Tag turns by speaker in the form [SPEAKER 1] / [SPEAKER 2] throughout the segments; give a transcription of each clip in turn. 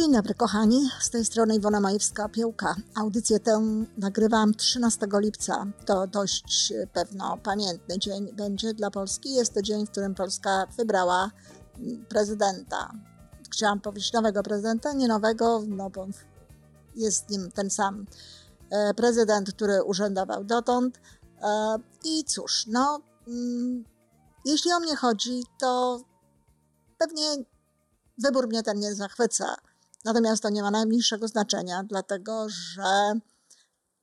[SPEAKER 1] Dzień dobry kochani, z tej strony Iwona Majewska-Piełka. Audycję tę nagrywam 13 lipca. To dość pewno pamiętny dzień będzie dla Polski. Jest to dzień, w którym Polska wybrała prezydenta. Chciałam powiedzieć nowego prezydenta, nie nowego, no bo jest nim ten sam e, prezydent, który urzędował dotąd. E, I cóż, no, mm, jeśli o mnie chodzi, to pewnie wybór mnie ten nie zachwyca Natomiast to nie ma najmniejszego znaczenia, dlatego że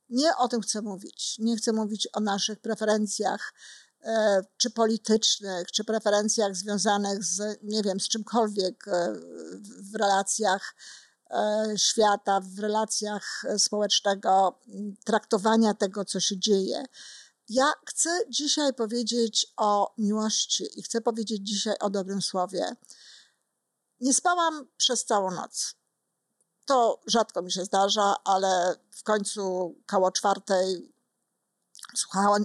[SPEAKER 1] nie o tym chcę mówić. Nie chcę mówić o naszych preferencjach e, czy politycznych, czy preferencjach związanych z, nie wiem, z czymkolwiek e, w relacjach e, świata, w relacjach społecznego, traktowania tego, co się dzieje. Ja chcę dzisiaj powiedzieć o miłości i chcę powiedzieć dzisiaj o dobrym słowie. Nie spałam przez całą noc. To rzadko mi się zdarza, ale w końcu koło czwartej,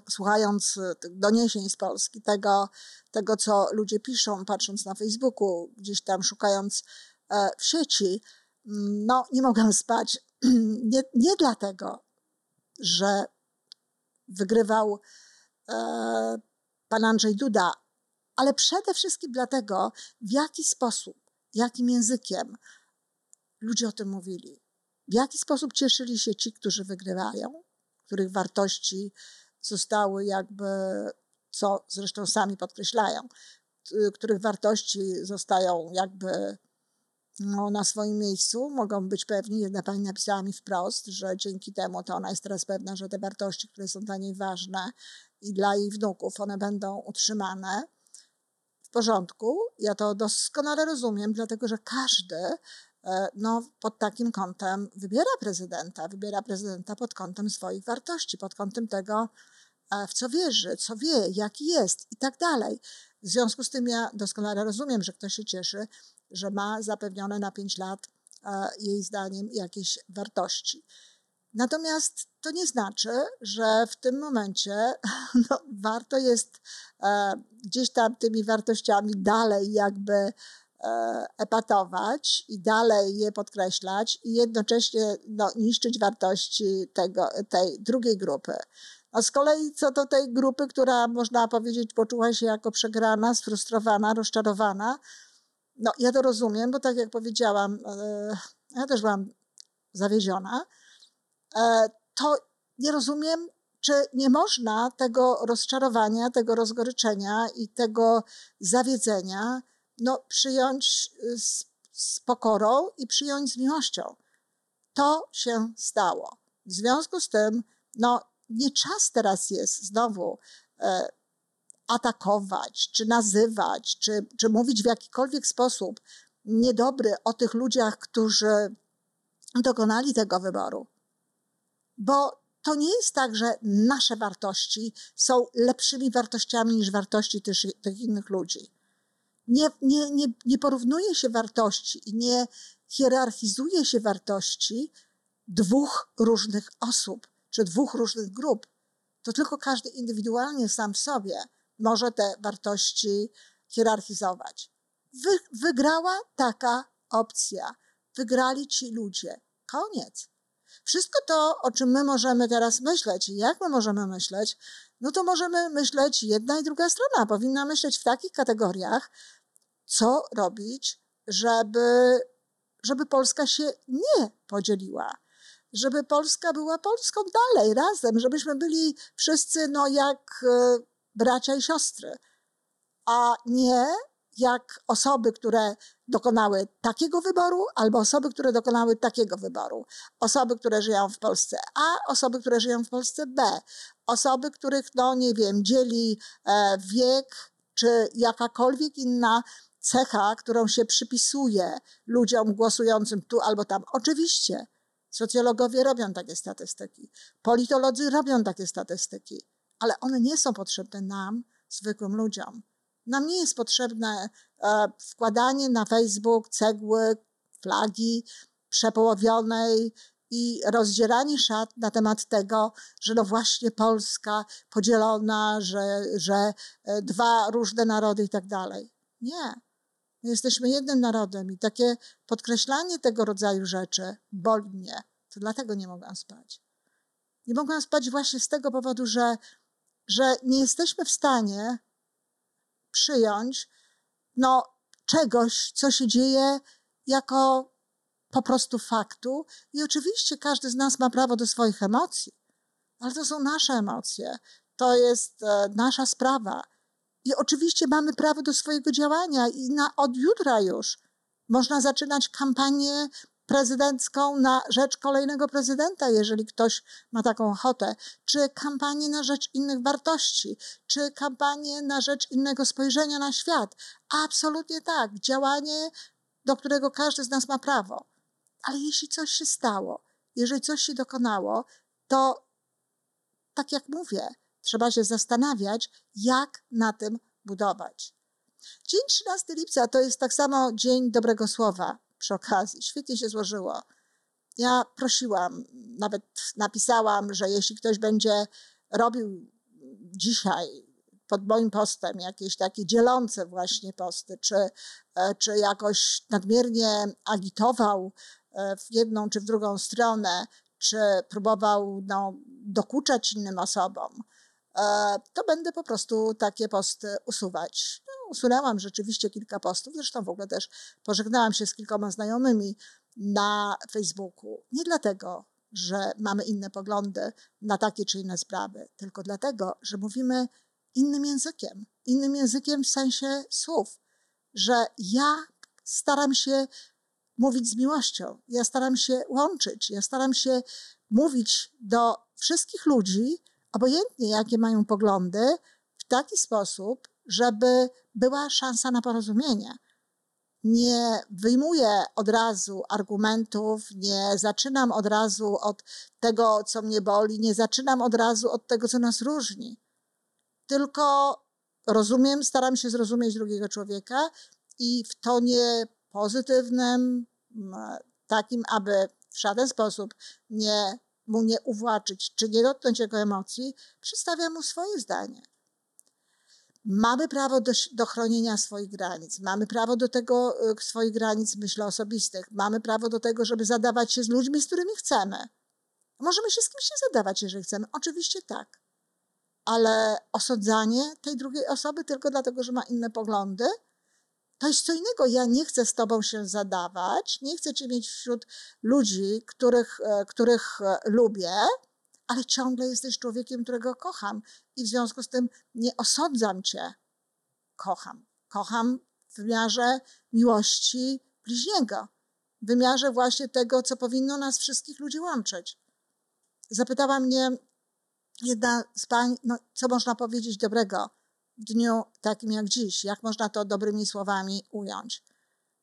[SPEAKER 1] słuchając tych doniesień z Polski, tego, tego, co ludzie piszą, patrząc na Facebooku, gdzieś tam szukając e, w sieci, no nie mogłam spać. Nie, nie dlatego, że wygrywał e, pan Andrzej Duda, ale przede wszystkim dlatego, w jaki sposób, jakim językiem, ludzie o tym mówili. W jaki sposób cieszyli się ci, którzy wygrywają, których wartości zostały jakby, co zresztą sami podkreślają, których wartości zostają jakby no, na swoim miejscu, mogą być pewni. Jedna pani napisała mi wprost, że dzięki temu to ona jest teraz pewna, że te wartości, które są dla niej ważne i dla jej wnuków, one będą utrzymane. W porządku, ja to doskonale rozumiem, dlatego że każdy no, pod takim kątem wybiera prezydenta. Wybiera prezydenta pod kątem swoich wartości, pod kątem tego, e, w co wierzy, co wie, jaki jest i tak dalej. W związku z tym ja doskonale rozumiem, że ktoś się cieszy, że ma zapewnione na pięć lat e, jej zdaniem jakieś wartości. Natomiast to nie znaczy, że w tym momencie no, warto jest gdzieś tam tymi wartościami dalej jakby E, epatować i dalej je podkreślać i jednocześnie no, niszczyć wartości tego, tej drugiej grupy. A z kolei co do tej grupy, która można powiedzieć poczuła się jako przegrana, sfrustrowana, rozczarowana, no ja to rozumiem, bo tak jak powiedziałam, e, ja też byłam zawieziona, e, to nie rozumiem, czy nie można tego rozczarowania, tego rozgoryczenia i tego zawiedzenia no, przyjąć y, z, z pokorą i przyjąć z miłością. To się stało. W związku z tym, no, nie czas teraz jest znowu e, atakować, czy nazywać, czy, czy mówić w jakikolwiek sposób niedobry o tych ludziach, którzy dokonali tego wyboru. Bo to nie jest tak, że nasze wartości są lepszymi wartościami niż wartości tych, tych innych ludzi nie, nie, nie, nie porównuje się wartości i nie hierarchizuje się wartości dwóch różnych osób czy dwóch różnych grup. To tylko każdy indywidualnie sam w sobie może te wartości hierarchizować. Wy, wygrała taka opcja. Wygrali ci ludzie. Koniec. Wszystko to, o czym my możemy teraz myśleć i jak my możemy myśleć, no to możemy myśleć, jedna i druga strona powinna myśleć w takich kategoriach, co robić, żeby, żeby Polska się nie podzieliła. Żeby Polska była Polską dalej, razem, żebyśmy byli wszyscy no, jak e, bracia i siostry, a nie jak osoby, które dokonały takiego wyboru, albo osoby, które dokonały takiego wyboru. Osoby, które żyją w Polsce A, osoby, które żyją w Polsce B. Osoby, których, no nie wiem, dzieli e, wiek, czy jakakolwiek inna cecha, którą się przypisuje ludziom głosującym tu albo tam. Oczywiście socjologowie robią takie statystyki, politolodzy robią takie statystyki, ale one nie są potrzebne nam, zwykłym ludziom. Nam nie jest potrzebne e, wkładanie na Facebook cegły, flagi przepołowionej i rozdzieranie szat na temat tego, że no właśnie Polska podzielona, że, że e, dwa różne narody i tak dalej. Nie. My jesteśmy jednym narodem i takie podkreślanie tego rodzaju rzeczy boli mnie. To dlatego nie mogłam spać. Nie mogłam spać właśnie z tego powodu, że, że nie jesteśmy w stanie przyjąć no, czegoś, co się dzieje jako po prostu faktu. I oczywiście każdy z nas ma prawo do swoich emocji, ale to są nasze emocje, to jest e, nasza sprawa. I oczywiście mamy prawo do swojego działania i na, od jutra już można zaczynać kampanię prezydencką na rzecz kolejnego prezydenta, jeżeli ktoś ma taką ochotę, czy kampanię na rzecz innych wartości, czy kampanię na rzecz innego spojrzenia na świat. Absolutnie tak, działanie, do którego każdy z nas ma prawo. Ale jeśli coś się stało, jeżeli coś się dokonało, to tak jak mówię, trzeba się zastanawiać, jak na tym budować. Dzień 13 lipca to jest tak samo dzień dobrego słowa przy okazji. Świetnie się złożyło. Ja prosiłam, nawet napisałam, że jeśli ktoś będzie robił dzisiaj pod moim postem jakieś takie dzielące właśnie posty, czy, e, czy jakoś nadmiernie agitował e, w jedną czy w drugą stronę, czy próbował no, dokuczać innym osobom, e, to będę po prostu takie posty usuwać. Usunęłam rzeczywiście kilka postów, zresztą w ogóle też pożegnałam się z kilkoma znajomymi na Facebooku. Nie dlatego, że mamy inne poglądy na takie czy inne sprawy, tylko dlatego, że mówimy innym językiem. Innym językiem w sensie słów, że ja staram się mówić z miłością, ja staram się łączyć, ja staram się mówić do wszystkich ludzi, obojętnie jakie mają poglądy, w taki sposób, żeby była szansa na porozumienie. Nie wyjmuję od razu argumentów, nie zaczynam od razu od tego, co mnie boli, nie zaczynam od razu od tego, co nas różni. Tylko rozumiem, staram się zrozumieć drugiego człowieka i w tonie pozytywnym, takim, aby w żaden sposób nie, mu nie uwłaczyć czy nie dotknąć jego emocji, przedstawiam mu swoje zdanie. Mamy prawo do, do chronienia swoich granic, mamy prawo do tego e, swoich granic, myślę, osobistych, mamy prawo do tego, żeby zadawać się z ludźmi, z którymi chcemy. Możemy się z kimś nie zadawać, jeżeli chcemy. Oczywiście tak. Ale osądzanie tej drugiej osoby tylko dlatego, że ma inne poglądy, to jest co innego. Ja nie chcę z tobą się zadawać, nie chcę cię mieć wśród ludzi, których, e, których e, lubię, ale ciągle jesteś człowiekiem, którego kocham i w związku z tym nie osądzam cię. Kocham. Kocham w wymiarze miłości bliźniego, w wymiarze właśnie tego, co powinno nas wszystkich ludzi łączyć. Zapytała mnie jedna z pań, no, co można powiedzieć dobrego w dniu takim jak dziś, jak można to dobrymi słowami ująć.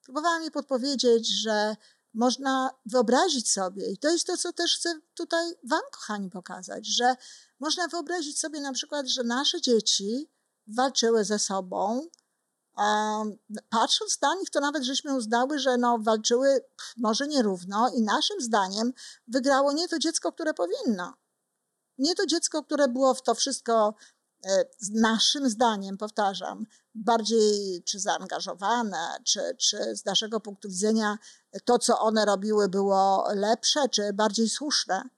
[SPEAKER 1] Próbowałam jej podpowiedzieć, że można wyobrazić sobie, i to jest to, co też chcę tutaj Wam, kochani, pokazać, że można wyobrazić sobie na przykład, że nasze dzieci walczyły ze sobą. Patrząc na nich, to nawet żeśmy uznały, że no, walczyły może nierówno, i naszym zdaniem wygrało nie to dziecko, które powinno. Nie to dziecko, które było w to wszystko naszym zdaniem, powtarzam, bardziej czy zaangażowane, czy, czy z naszego punktu widzenia to, co one robiły, było lepsze, czy bardziej słuszne.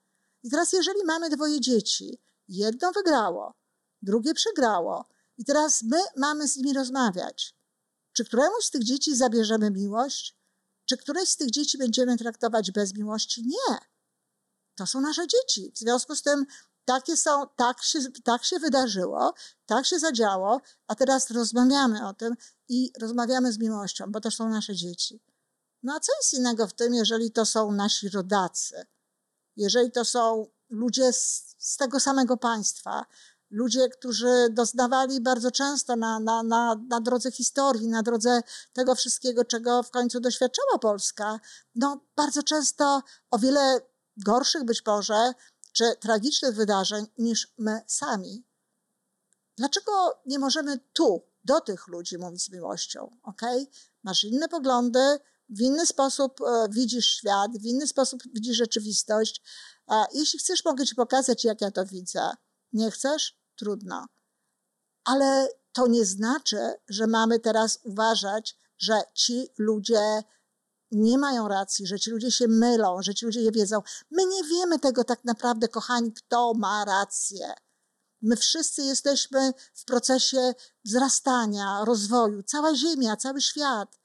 [SPEAKER 1] I teraz, jeżeli mamy dwoje dzieci, jedno wygrało, drugie przegrało, i teraz my mamy z nimi rozmawiać. Czy któremuś z tych dzieci zabierzemy miłość? Czy któreś z tych dzieci będziemy traktować bez miłości? Nie. To są nasze dzieci. W związku z tym takie są, tak się, tak się wydarzyło, tak się zadziało, a teraz rozmawiamy o tym i rozmawiamy z miłością, bo to są nasze dzieci. No a co jest innego w tym, jeżeli to są nasi rodacy, jeżeli to są ludzie z, z tego samego państwa, ludzie, którzy doznawali bardzo często na, na, na, na drodze historii, na drodze tego wszystkiego, czego w końcu doświadczała Polska, no bardzo często o wiele gorszych być może czy tragicznych wydarzeń niż my sami. Dlaczego nie możemy tu do tych ludzi mówić z miłością? Ok? Masz inne poglądy, w inny sposób e, widzisz świat, w inny sposób widzisz rzeczywistość. Jeśli chcesz, mogę ci pokazać, jak ja to widzę. Nie chcesz? Trudno. Ale to nie znaczy, że mamy teraz uważać, że ci ludzie nie mają racji, że ci ludzie się mylą, że ci ludzie nie wiedzą. My nie wiemy tego tak naprawdę, kochani, kto ma rację. My wszyscy jesteśmy w procesie wzrastania, rozwoju, cała Ziemia, cały świat.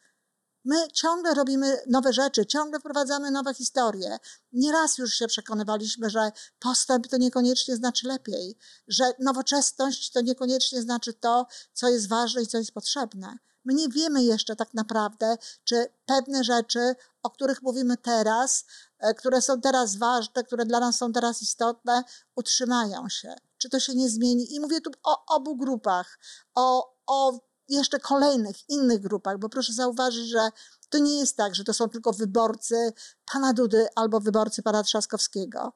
[SPEAKER 1] My ciągle robimy nowe rzeczy, ciągle wprowadzamy nowe historie. Nieraz już się przekonywaliśmy, że postęp to niekoniecznie znaczy lepiej, że nowoczesność to niekoniecznie znaczy to, co jest ważne i co jest potrzebne. My nie wiemy jeszcze tak naprawdę, czy pewne rzeczy, o których mówimy teraz, e, które są teraz ważne, które dla nas są teraz istotne, utrzymają się. Czy to się nie zmieni? I mówię tu o obu grupach, o, o jeszcze kolejnych, innych grupach, bo proszę zauważyć, że to nie jest tak, że to są tylko wyborcy pana Dudy albo wyborcy pana Trzaskowskiego.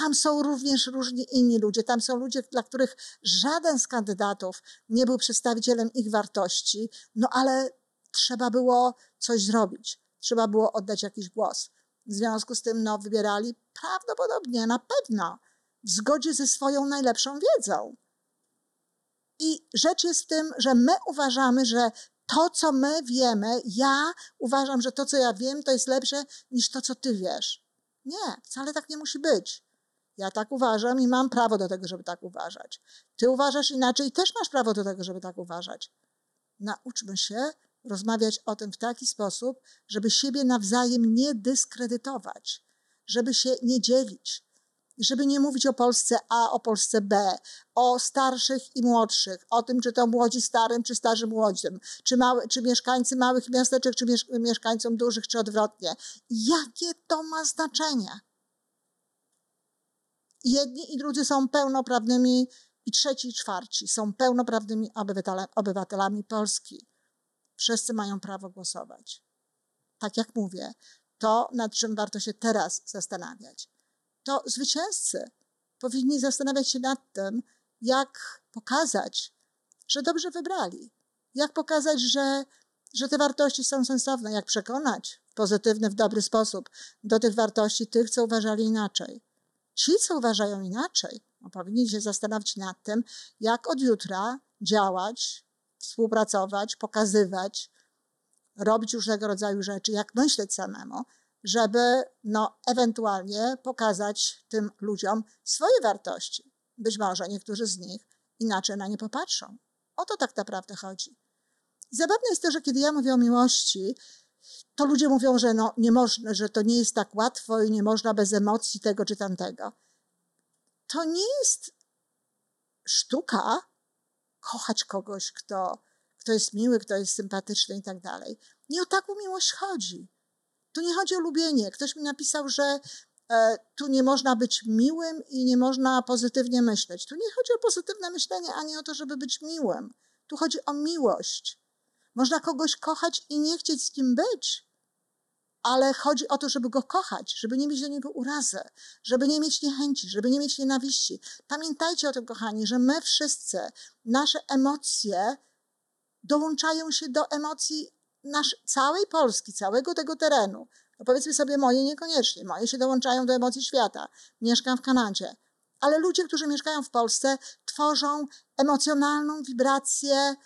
[SPEAKER 1] Tam są również różni inni ludzie. Tam są ludzie, dla których żaden z kandydatów nie był przedstawicielem ich wartości, no ale trzeba było coś zrobić. Trzeba było oddać jakiś głos. W związku z tym, no, wybierali prawdopodobnie, na pewno, w zgodzie ze swoją najlepszą wiedzą. I rzecz jest w tym, że my uważamy, że to, co my wiemy, ja uważam, że to, co ja wiem, to jest lepsze niż to, co ty wiesz. Nie, wcale tak nie musi być. Ja tak uważam i mam prawo do tego, żeby tak uważać. Ty uważasz inaczej i też masz prawo do tego, żeby tak uważać. Nauczmy się rozmawiać o tym w taki sposób, żeby siebie nawzajem nie dyskredytować, żeby się nie dzielić, żeby nie mówić o Polsce A, o Polsce B, o starszych i młodszych, o tym, czy to młodzi starym, czy starzy młodzim, czy, małe, czy mieszkańcy małych miasteczek, czy mieszkańcom dużych, czy odwrotnie. Jakie to ma znaczenie? Jedni i drudzy są pełnoprawnymi, i trzeci i czwarci są pełnoprawnymi obywatelami Polski. Wszyscy mają prawo głosować. Tak jak mówię, to nad czym warto się teraz zastanawiać to zwycięzcy powinni zastanawiać się nad tym, jak pokazać, że dobrze wybrali, jak pokazać, że, że te wartości są sensowne, jak przekonać w pozytywny, w dobry sposób do tych wartości tych, co uważali inaczej. Ci, co uważają inaczej, no, powinni się zastanowić nad tym, jak od jutra działać, współpracować, pokazywać, robić różnego rodzaju rzeczy, jak myśleć samemu, żeby no, ewentualnie pokazać tym ludziom swoje wartości. Być może niektórzy z nich inaczej na nie popatrzą. O to tak naprawdę chodzi. Zabawne jest to, że kiedy ja mówię o miłości, to ludzie mówią, że no, nie można, że to nie jest tak łatwo i nie można bez emocji tego czy tamtego. To nie jest sztuka kochać kogoś, kto, kto jest miły, kto jest sympatyczny i tak dalej. Nie o taką miłość chodzi. Tu nie chodzi o lubienie. Ktoś mi napisał, że e, tu nie można być miłym i nie można pozytywnie myśleć. Tu nie chodzi o pozytywne myślenie, ani o to, żeby być miłym. Tu chodzi o miłość. Można kogoś kochać i nie chcieć z kim być, ale chodzi o to, żeby go kochać, żeby nie mieć do niego urazy, żeby nie mieć niechęci, żeby nie mieć nienawiści. Pamiętajcie o tym, kochani, że my wszyscy, nasze emocje dołączają się do emocji nasz, całej Polski, całego tego terenu, no powiedzmy sobie moje niekoniecznie, moje się dołączają do emocji świata, mieszkam w Kanadzie, ale ludzie, którzy mieszkają w Polsce, tworzą emocjonalną wibrację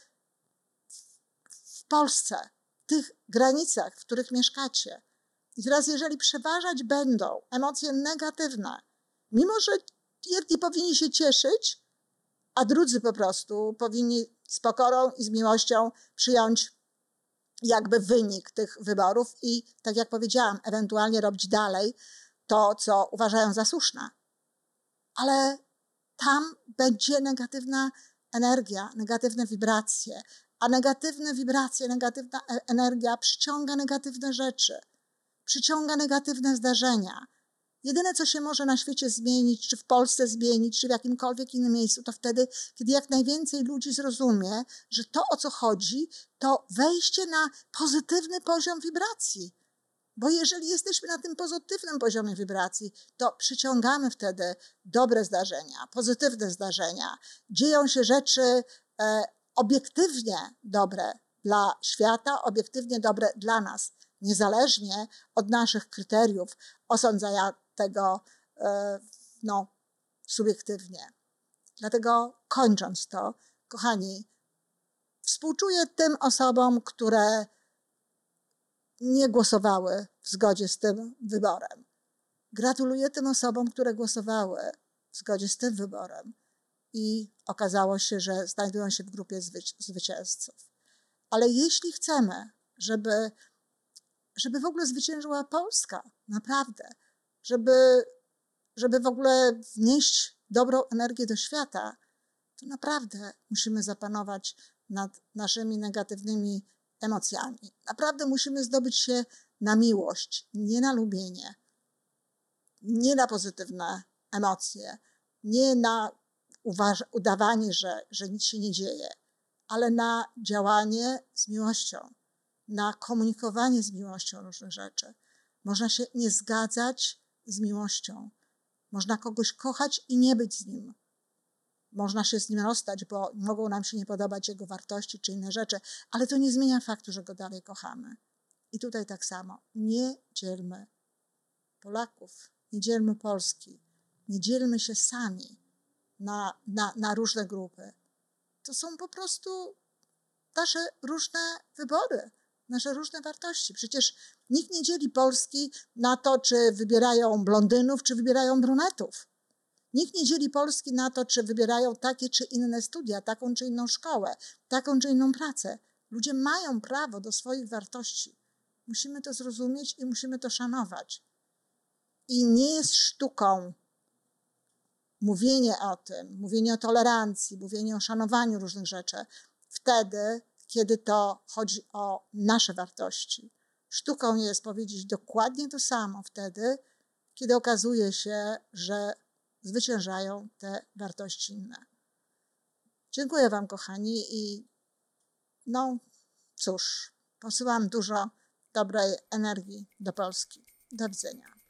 [SPEAKER 1] Polsce, w tych granicach, w których mieszkacie. I teraz, jeżeli przeważać będą emocje negatywne, mimo że jedni powinni się cieszyć, a drudzy po prostu powinni z pokorą i z miłością przyjąć jakby wynik tych wyborów i, tak jak powiedziałam, ewentualnie robić dalej to, co uważają za słuszne. Ale tam będzie negatywna energia, negatywne wibracje, a negatywne wibracje, negatywna e, energia przyciąga negatywne rzeczy, przyciąga negatywne zdarzenia. Jedyne, co się może na świecie zmienić, czy w Polsce zmienić, czy w jakimkolwiek innym miejscu, to wtedy, kiedy jak najwięcej ludzi zrozumie, że to, o co chodzi, to wejście na pozytywny poziom wibracji. Bo jeżeli jesteśmy na tym pozytywnym poziomie wibracji, to przyciągamy wtedy dobre zdarzenia, pozytywne zdarzenia. Dzieją się rzeczy e, obiektywnie dobre dla świata, obiektywnie dobre dla nas, niezależnie od naszych kryteriów osądzania tego e, no, subiektywnie. Dlatego kończąc to, kochani, współczuję tym osobom, które nie głosowały w zgodzie z tym wyborem. Gratuluję tym osobom, które głosowały w zgodzie z tym wyborem i okazało się, że znajdują się w grupie zwycięzców. Ale jeśli chcemy, żeby, żeby w ogóle zwyciężyła Polska, naprawdę, żeby, żeby w ogóle wnieść dobrą energię do świata, to naprawdę musimy zapanować nad naszymi negatywnymi emocjami. Naprawdę musimy zdobyć się na miłość, nie na lubienie, nie na pozytywne emocje, nie na udawanie, że, że nic się nie dzieje, ale na działanie z miłością, na komunikowanie z miłością różnych rzeczy. Można się nie zgadzać z miłością. Można kogoś kochać i nie być z nim. Można się z nim rozstać, bo mogą nam się nie podobać jego wartości czy inne rzeczy, ale to nie zmienia faktu, że go dalej kochamy. I tutaj tak samo. Nie dzielmy Polaków, nie dzielmy Polski, nie dzielmy się sami na, na, na różne grupy. To są po prostu nasze różne wybory, nasze różne wartości. Przecież nikt nie dzieli Polski na to, czy wybierają blondynów, czy wybierają brunetów. Nikt nie dzieli Polski na to, czy wybierają takie czy inne studia, taką czy inną szkołę, taką czy inną pracę. Ludzie mają prawo do swoich wartości. Musimy to zrozumieć i musimy to szanować. I nie jest sztuką mówienie o tym, mówienie o tolerancji, mówienie o szanowaniu różnych rzeczy, wtedy, kiedy to chodzi o nasze wartości. Sztuką jest powiedzieć dokładnie to samo wtedy, kiedy okazuje się, że zwyciężają te wartości inne. Dziękuję Wam, kochani, i no cóż, posyłam dużo dobrej energii do Polski. Do widzenia.